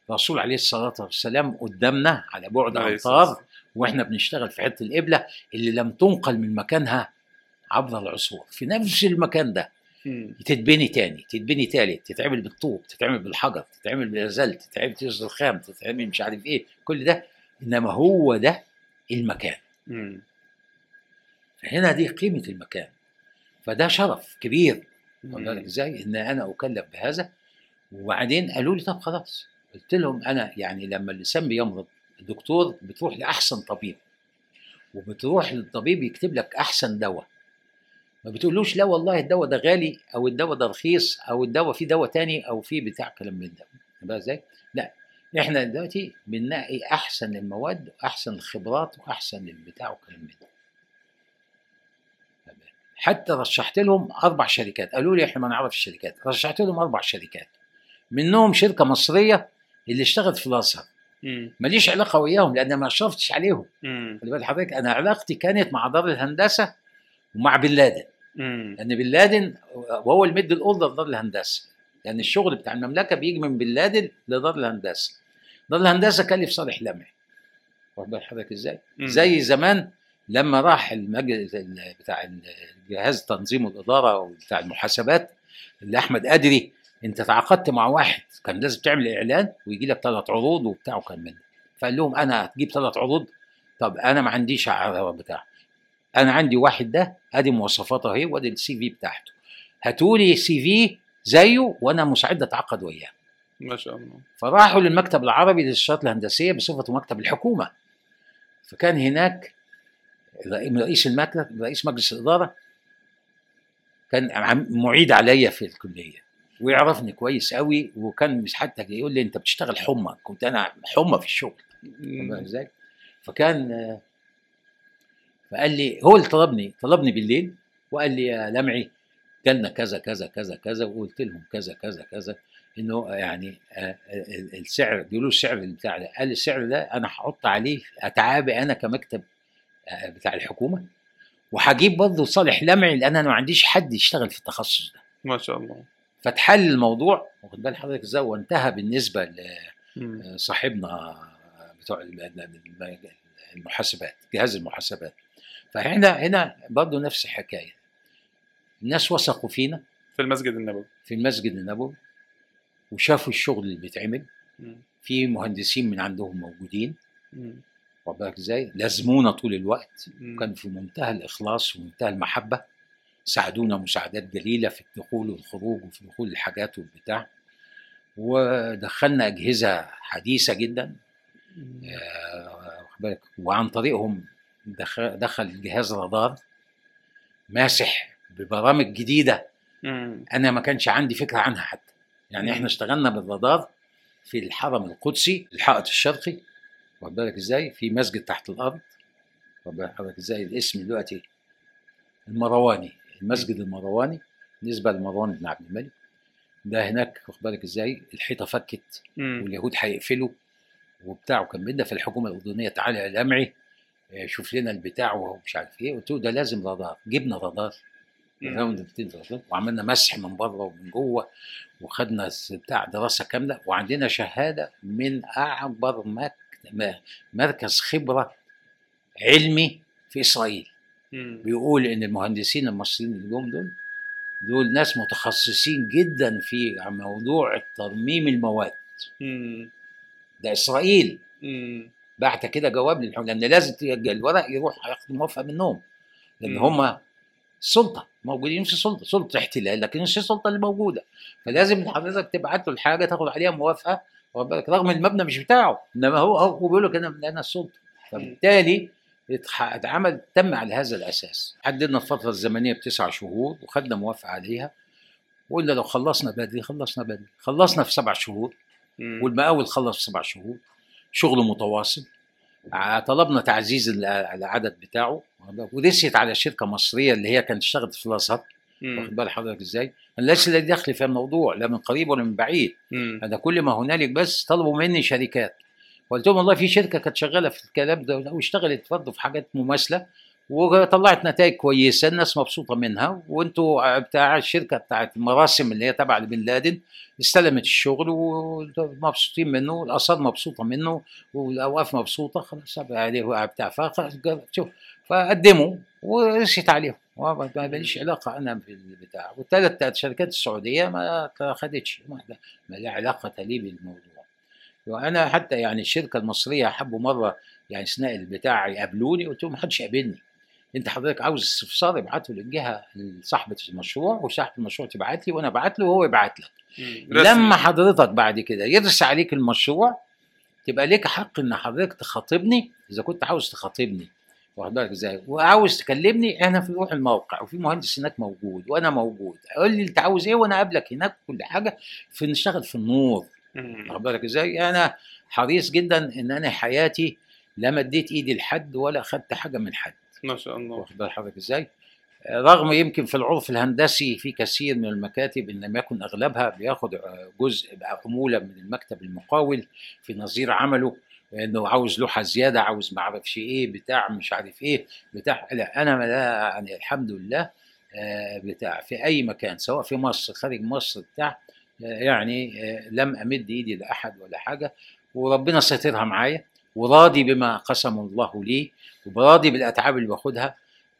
Speaker 2: الرسول عليه الصلاة والسلام قدامنا على بعد امتار وإحنا بنشتغل في حتة القبله اللي لم تنقل من مكانها عبر العصور. في نفس المكان ده. تتبني تاني تتبني تالت تتعمل بالطوب تتعمل بالحجر تتعمل بالازلت تتعمل تيز الخام تتعمل مش عارف إيه كل ده. إنما هو ده المكان.
Speaker 3: مم.
Speaker 2: فهنا دي قيمة المكان. فده شرف كبير. إزاي؟ إن أنا أكلف بهذا. وبعدين قالوا لي طب خلاص. قلت لهم أنا يعني لما اللسان بيمرض الدكتور بتروح لأحسن طبيب وبتروح للطبيب يكتب لك أحسن دواء. ما بتقولوش لا والله الدواء ده غالي أو الدواء ده رخيص أو الدواء فيه دواء تاني أو فيه بتاع كلام من ده. بقى إزاي؟ لا إحنا دلوقتي بنلاقي أحسن المواد وأحسن الخبرات وأحسن البتاع وكلام من ده. حتى رشحت لهم أربع شركات. قالوا لي إحنا ما نعرف الشركات رشحت لهم أربع شركات. منهم شركة مصرية اللي اشتغلت في
Speaker 3: الأزهر.
Speaker 2: ماليش علاقة وياهم لأن ما شرفتش عليهم. خلي بال حضرتك أنا علاقتي كانت مع دار الهندسة ومع بن لادن. لأن بن لادن وهو اللي مدي الاوردر لدار الهندسة لأن الشغل بتاع المملكة بيجي من بن لادن لدار الهندسة دار الهندسة كلف صالح لمعي واخد بال حضرتك إزاي؟
Speaker 3: مم.
Speaker 2: زي زمان لما راح المجلس ال- بتاع جهاز تنظيم الإدارة بتاع المحاسبات اللي احمد أدري انت تعاقدت مع واحد كان لازم تعمل إعلان ويجي لك ثلاث عروض وبتاع وكان من. فقال لهم أنا هتجيب ثلاث عروض طب أنا ما عنديش بتاع أنا عندي واحد ده أدي مواصفاته أهي وأدي السي في بتاعته. هاتوا لي سي في زيه وأنا مستعد أتعاقد وياه.
Speaker 3: ما شاء الله.
Speaker 2: فراحوا للمكتب العربي للشؤون الهندسية بصفته مكتب الحكومة. فكان هناك رئيس المكتب رئيس مجلس الإدارة كان معيد عليا في الكلية. ويعرفني كويس قوي وكان مش حتى يقول لي أنت بتشتغل حمى كنت أنا حمى في الشغل. إزاي؟ فكان فقال لي هو اللي طلبني طلبني بالليل وقال لي يا لمعي جالنا كذا كذا كذا كذا وقلت لهم كذا كذا كذا إنه يعني آه، ال- السعر بيقولوا السعر بتاع ده قال السعر ده أنا هحط عليه أتعابي أنا كمكتب آه، بتاع الحكومة وهجيب برضه صالح لمعي لأن أنا ما عنديش حد يشتغل في التخصص ده
Speaker 3: ما شاء الله
Speaker 2: فتحل الموضوع واخد بال حضرتك إزاي؟ وانتهى بالنسبة ل
Speaker 3: مم.
Speaker 2: صاحبنا بتوع المحاسبات جهاز المحاسبات. فهنا هنا برضه نفس الحكاية. الناس وثقوا فينا.
Speaker 3: في المسجد النبوي.
Speaker 2: في المسجد النبوي. وشافوا الشغل اللي بيتعمل. في مهندسين من عندهم موجودين. واخد بالك إزاي؟ لازمونا طول الوقت. كان في منتهى الإخلاص ومنتهى المحبة. ساعدونا مساعدات جليلة في الدخول والخروج وفي دخول الحاجات والبتاع. ودخلنا أجهزة حديثة جدا. آه، وعن طريقهم دخل, دخل جهاز رادار ماسح ببرامج
Speaker 3: جديدة.
Speaker 2: أنا ما كانش عندي فكرة عنها حتى. يعني. إحنا اشتغلنا بالرادار في الحرم القدسي الحائط الشرقي. واخد بالك إزاي؟ في مسجد تحت الأرض. واخد بالك إزاي؟ الاسم دلوقتي المرواني. المسجد المرواني بالنسبة لمروان بن عبد الملك ده هناك واخد بالك إزاي الحيطة فكت
Speaker 3: مم.
Speaker 2: واليهود هيقفلوا وبتاع وكان بدنا في الحكومة الأردنية تعالى يا لمعي آه، شوف لنا البتاع ومش عارف إيه قلت له ده لازم رادار جبنا رادار
Speaker 3: مم.
Speaker 2: راوند 200 رادار وعملنا مسح من بره ومن جوه وخدنا بتاع دراسة كاملة وعندنا شهادة من. م- مركز خبرة علمي في
Speaker 3: إسرائيل.
Speaker 2: بيقول إن المهندسين المصريين اللي جم دول دول ناس متخصصين جدا في موضوع ترميم المواد.
Speaker 3: مم.
Speaker 2: ده إسرائيل.
Speaker 3: مم.
Speaker 2: بعت كده جواب للحكومة لأن لازم الورق يروح ياخد موافقة منهم
Speaker 3: لأن.
Speaker 2: هم سلطة موجودين في سلطة سلطة احتلال لكن مش السلطة اللي موجودة. فلازم حضرتك تبعت له الحاجة تاخد عليها موافقة رغم المبنى مش بتاعه إنما هو هو بيقول لك أنا أنا السلطة. فبالتالي اتعمل تم على هذا الأساس. حددنا الفترة الزمنية بتسع شهور وخدنا موافقة عليها. وقلنا لو خلصنا بدري خلصنا بدري. خلصنا في سبع شهور. والمقاول خلص في سبع شهور. شغل متواصل. طلبنا تعزيز ال- العدد بتاعه. ورسيت على شركة مصرية اللي هي كانت اشتغلت في الازهر. واخد بال حضرتك إزاي؟ أنا ليس لي دخل في الموضوع لا من قريب ولا من بعيد.
Speaker 3: مم.
Speaker 2: أنا كل ما هنالك بس طلبوا مني شركات. قلت لهم والله في شركة كانت شغالة في الكلام ده واشتغلت برضه في حاجات مماثلة وطلعت نتائج كويسة الناس مبسوطة منها وانتوا بتاع الشركة بتاعت المراسم اللي هي تبع لبن لادن استلمت الشغل ومبسوطين منه والاثار مبسوطة منه والأوقاف مبسوطة خلاص عليه بتاع. شوف فقدموا ورست عليهم. ما ماليش علاقة أنا بالبتاع. والثلاث شركات السعودية ما خدتش ما لا علاقة لي بالموضوع. وأنا حتى يعني الشركة المصرية حبوا مرة يعني أثناء البتاع يقابلوني قلت لهم ما حدش يقابلني. أنت حضرتك عاوز استفسار ابعته للجهة صاحبه المشروع وصاحبه المشروع تبعت لي وأنا ابعت له وهو يبعت لك. لما حضرتك بعد كده يرسى عليك المشروع تبقى ليك حق إن حضرتك تخاطبني إذا كنت عاوز تخاطبني. واخد بالك إزاي؟ وعاوز تكلمني أنا في روح الموقع وفي مهندس هناك موجود وأنا موجود. قول لي أنت عاوز إيه وأنا أقابلك هناك كل حاجة في نشتغل في النور. واخد بالك إزاي؟ أنا حريص جدا إن أنا حياتي لا مديت إيدي لحد ولا خدت حاجة من حد.
Speaker 3: ما شاء الله.
Speaker 2: واخد بال حضرتك إزاي؟ رغم يمكن في العرف الهندسي في كثير من المكاتب إن لم يكن أغلبها بياخد جزء عمولة من المكتب المقاول في نظير عمله إنه عاوز لوحة زيادة عاوز ما أعرفش إيه بتاع مش عارف إيه بتاع لا أنا لا يعني الحمد لله آه، بتاع في أي مكان سواء في مصر خارج مصر بتاع يعني آه، لم أمد إيدي لأحد ولا حاجة وربنا ساترها معايا وراضي بما قسم الله لي وراضي بالأتعاب اللي باخدها.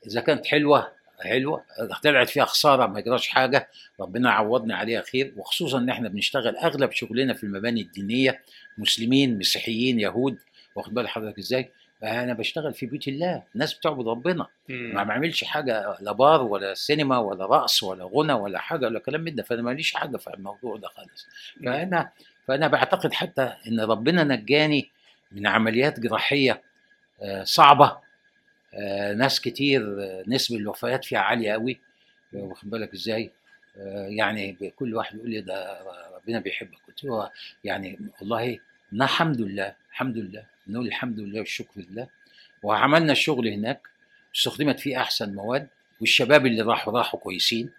Speaker 2: إذا كانت حلوة حلوة. طلعت فيها خسارة ما يجراش حاجة. ربنا عوضني عليها خير. وخصوصا إن إحنا بنشتغل أغلب شغلنا في المباني الدينية مسلمين مسيحيين يهود. واخد بال حضرتك إزاي؟ أنا بشتغل في بيوت الله الناس بتعبد ربنا.
Speaker 3: مم.
Speaker 2: ما بعملش حاجة لا بار ولا سينما ولا رقص ولا غنى ولا حاجة ولا كلام من ده فأنا ماليش حاجة في الموضوع ده خالص. فأنا فأنا بعتقد حتى إن ربنا نجاني من عمليات جراحية آه، صعبة. آه، ناس كتير آه، نسبة الوفيات فيها عالية قوي. واخد بالك إزاي؟ يعني كل واحد يقول لي ده ربنا بيحبك. قلت له يعني والله نا الحمد لله الحمد لله. نقول الحمد لله والشكر لله. وعملنا الشغل هناك استخدمت فيه أحسن مواد والشباب اللي راحوا راحوا كويسين.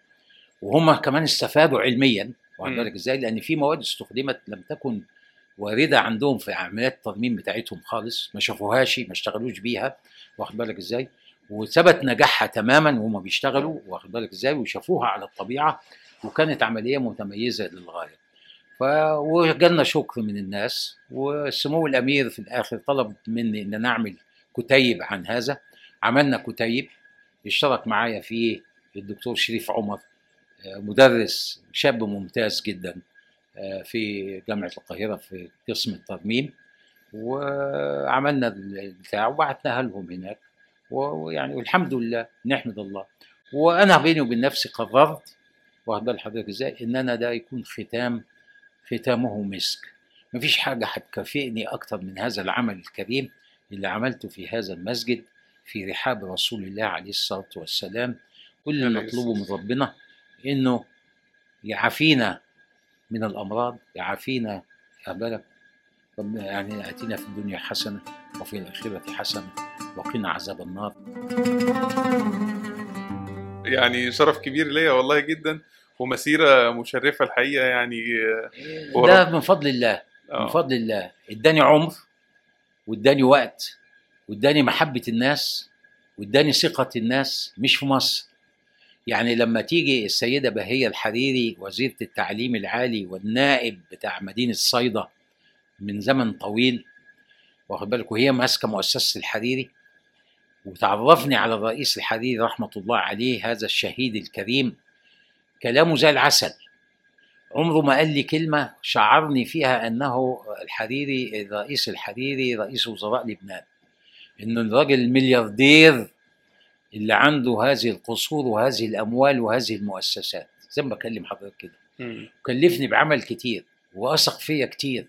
Speaker 2: وهم كمان استفادوا علميا واخد. بالك إزاي لأن في مواد استخدمت لم تكن واردة عندهم في عمليات الترميم بتاعتهم خالص ما شافوهاش ما اشتغلوش بيها واخد بالك إزاي؟ وثبت نجاحها تماما وهم بيشتغلوا واخد بالك إزاي؟ وشافوها على الطبيعة وكانت عملية متميزة للغاية. وجالنا شكر من الناس وسمو الأمير في الآخر طلب مني إن أنا أعمل كتيب عن هذا. عملنا كتيب اشترك معايا فيه الدكتور شريف عمر آه، مدرس شاب ممتاز جدا آه، في جامعة القاهرة في قسم الترميم. وعملنا البتاع وبعتناها لهم هناك. ويعني والحمد لله نحمد الله. وأنا بيني وبين نفسي قررت واخد بال حضرتك إزاي إن أنا ده يكون ختام ختامه مسك. مفيش حاجة هتكافئني أكتر من هذا العمل الكريم اللي عملته في هذا المسجد في رحاب رسول الله عليه الصلاة والسلام. كل اللي نطلبه من
Speaker 3: الصلاة
Speaker 2: ربنا إنه يعافينا من الأمراض يعافينا يا بالك ربنا يعني آتينا في الدنيا حسنة وفي الآخرة حسنة وقنا عذاب النار.
Speaker 3: يعني شرف كبير ليا والله جدا. ومسيرة مشرفة الحقيقة يعني
Speaker 2: ده من فضل الله من
Speaker 3: آه.
Speaker 2: فضل الله. اداني عمر واداني وقت واداني محبة الناس واداني ثقة الناس مش في مصر. يعني لما تيجي السيدة بهية الحريري وزيرة التعليم العالي والنائب بتاع مدينة صيدا من زمن طويل واخد بالك؟ وهي ماسكة مؤسسة الحريري وتعرفني على الرئيس الحريري رحمة الله عليه هذا الشهيد الكريم كلامه زي العسل عمره ما قال لي كلمة شعرني فيها أنه الحريري الرئيس الحريري رئيس وزراء لبنان. إنه الراجل الملياردير اللي عنده هذه القصور وهذه الأموال وهذه المؤسسات. زي ما بكلم حضرتك كده.
Speaker 3: مم.
Speaker 2: كلفني بعمل كتير وأثق فيا كتير.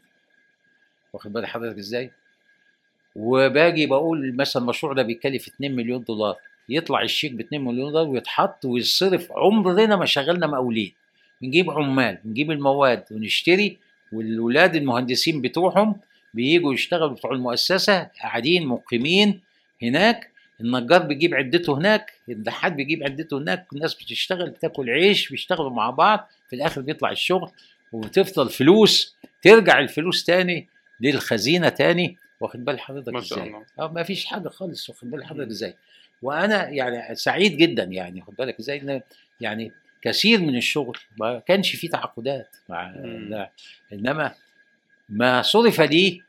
Speaker 2: واخد بال حضرتك إزاي؟ وباجي بقول مثلا المشروع ده بيكلف 2 مليون دولار. يطلع الشيك ب 2 مليون دولار ويتحط ويتصرف. عمرنا ما شغلنا مقاولين. بنجيب عمال بنجيب المواد ونشتري والولاد المهندسين بتوعهم بييجوا يشتغلوا بتوع المؤسسة قاعدين مقيمين هناك. النجار بيجيب عدته هناك الدحات بيجيب عدته هناك. الناس بتشتغل بتاكل عيش بيشتغلوا مع بعض. في الآخر بيطلع الشغل وبتفضل فلوس ترجع الفلوس تاني للخزينة تاني. واخد بال حضرتك
Speaker 3: ما شاء
Speaker 2: إزاي
Speaker 3: الله.
Speaker 2: آه ما فيش حاجة خالص واخد بال. حضرتك إزاي وأنا يعني سعيد جدا يعني خد بالك إزاي إن يعني كثير من الشغل ما كانش فيه تعاقدات مع. لا إنما ما صرف لي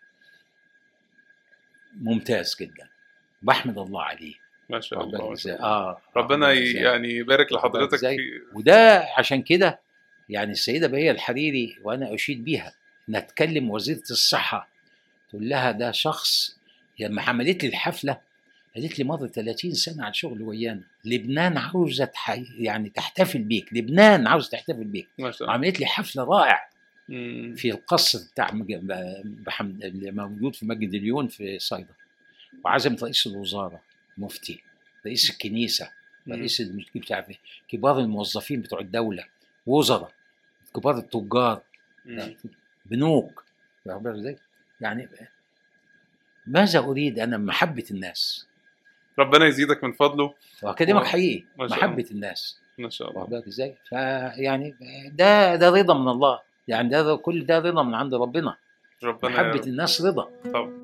Speaker 2: ممتاز جدا بحمد الله عليه
Speaker 3: ما شاء الله
Speaker 2: آه
Speaker 3: ربنا؟ يعني يبارك لحضرتك؟ في
Speaker 2: وده عشان كده يعني السيدة بهية الحريري وأنا أشيد بيها انها تكلم وزيرة الصحة تقول لها ده شخص لما عملت لي الحفلة قالت لي مر 30 سنة على شغل ويانا لبنان عاوزة تح... يعني تحتفل بيك لبنان عاوزة تحتفل بيك وعملت لي حفلة رائع
Speaker 3: مم.
Speaker 2: في القصر بتاع. اللي موجود في مسجد اليون في صيدا وعزمت رئيس الوزارة مفتي رئيس
Speaker 3: الكنيسة.
Speaker 2: رئيس بتاع كبار الموظفين بتوع الدولة وزراء كبار التجار
Speaker 3: مم.
Speaker 2: بنوك إزاي؟ يعني ماذا أريد أنا؟ محبة الناس.
Speaker 3: ربنا يزيدك من فضله. وأكلمك
Speaker 2: حقيقي. محبة الناس.
Speaker 3: ما شاء الله.
Speaker 2: واخد إزاي؟ فيعني ده ده رضا من الله. يعني ده كل ده رضا من عند ربنا.
Speaker 3: ربنا محبة.
Speaker 2: الناس رضا.
Speaker 3: طب.